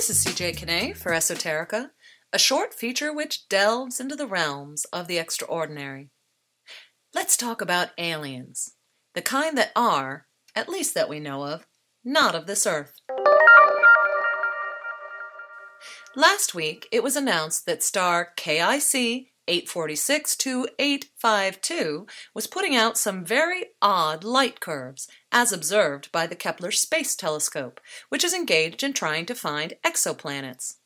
This is CJ Kinney for Esoterica, a short feature which delves into the realms of the extraordinary. Let's talk about aliens, the kind that are, at least that we know of, not of this earth. Last week, it was announced that star KIC 846 to 852 was putting out some very odd light curves, as observed by the Kepler Space Telescope, which is engaged in trying to find exoplanets.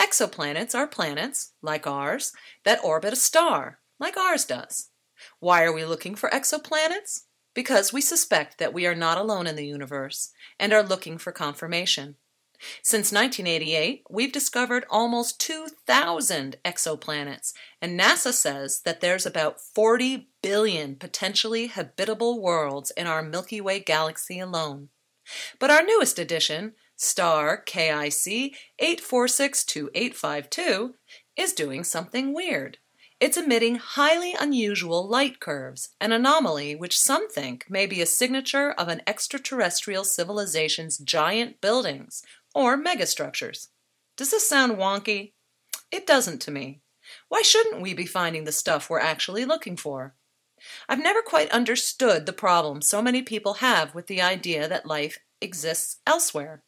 Exoplanets are planets, like ours, that orbit a star, like ours does. Why are we looking for exoplanets? Because we suspect that we are not alone in the universe and are looking for confirmation. Since 1988, we've discovered almost 2,000 exoplanets, and NASA says that there's about 40 billion potentially habitable worlds in our Milky Way galaxy alone. But our newest addition, star KIC 8462852, is doing something weird. It's emitting highly unusual light curves, an anomaly which some think may be a signature of an extraterrestrial civilization's giant buildings or megastructures. Does this sound wonky? It doesn't to me. Why shouldn't we be finding the stuff we're actually looking for? I've never quite understood the problem so many people have with the idea that life exists elsewhere.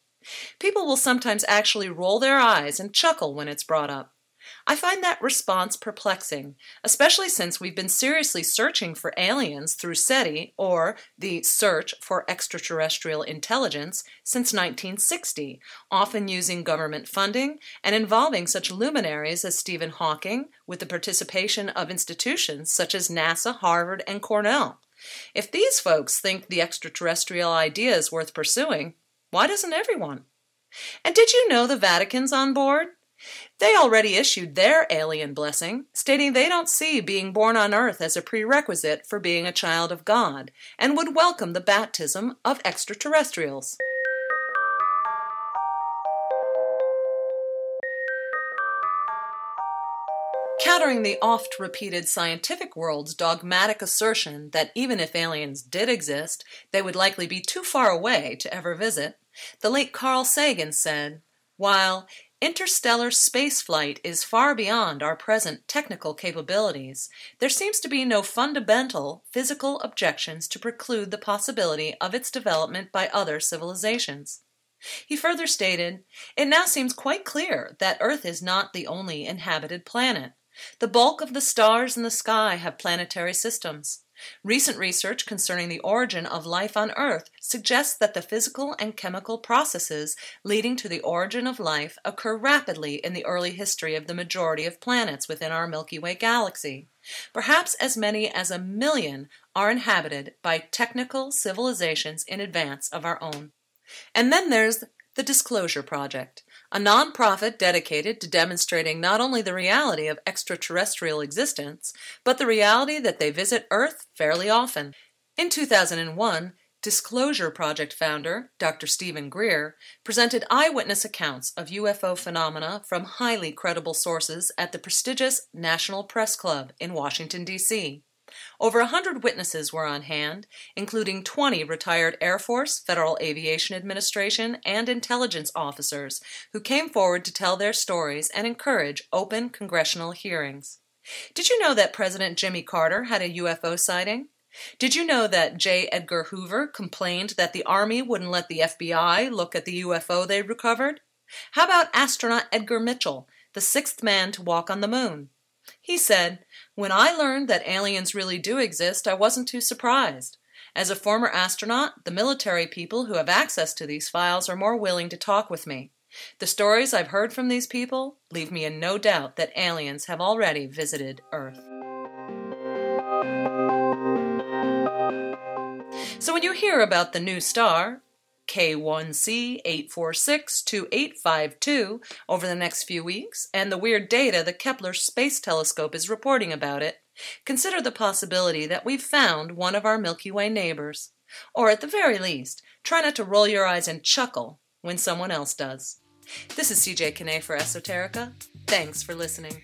People will sometimes actually roll their eyes and chuckle when it's brought up. I find that response perplexing, especially since we've been seriously searching for aliens through SETI, or the Search for Extraterrestrial Intelligence, since 1960, often using government funding and involving such luminaries as Stephen Hawking, with the participation of institutions such as NASA, Harvard, and Cornell. If these folks think the extraterrestrial idea is worth pursuing, why doesn't everyone? And did you know the Vatican's on board? They already issued their alien blessing, stating they don't see being born on earth as a prerequisite for being a child of God, and would welcome the baptism of extraterrestrials. Countering the oft repeated scientific world's dogmatic assertion that even if aliens did exist, they would likely be too far away to ever visit, the late Carl Sagan said, While Interstellar spaceflight is far beyond our present technical capabilities. There seems to be no fundamental physical objections to preclude the possibility of its development by other civilizations. He further stated, It now seems quite clear that Earth is not the only inhabited planet. The bulk of the stars in the sky have planetary systems. Recent research concerning the origin of life on Earth suggests that the physical and chemical processes leading to the origin of life occur rapidly in the early history of the majority of planets within our Milky Way galaxy. Perhaps as many as a million are inhabited by technical civilizations in advance of our own. And then there's the Disclosure Project, a nonprofit dedicated to demonstrating not only the reality of extraterrestrial existence, but the reality that they visit Earth fairly often. In 2001, Disclosure Project founder, Dr. Steven Greer, presented eyewitness accounts of UFO phenomena from highly credible sources at the prestigious National Press Club in Washington, D.C. Over a hundred witnesses were on hand, including 20 retired Air Force, Federal Aviation Administration, and intelligence officers who came forward to tell their stories and encourage open congressional hearings. Did you know that President Jimmy Carter had a UFO sighting? Did you know that J. Edgar Hoover complained that the Army wouldn't let the FBI look at the UFO they recovered? How about astronaut Edgar Mitchell, the sixth man to walk on the moon? He said, When I learned that aliens really do exist, I wasn't too surprised. As a former astronaut, the military people who have access to these files are more willing to talk with me. The stories I've heard from these people leave me in no doubt that aliens have already visited Earth. So when you hear about the new star, KIC 846 2852 over the next few weeks, and the weird data the Kepler Space Telescope is reporting about it, consider the possibility that we've found one of our Milky Way neighbors. Or at the very least, try not to roll your eyes and chuckle when someone else does. This is CJ Kinney for Esoterica. Thanks for listening.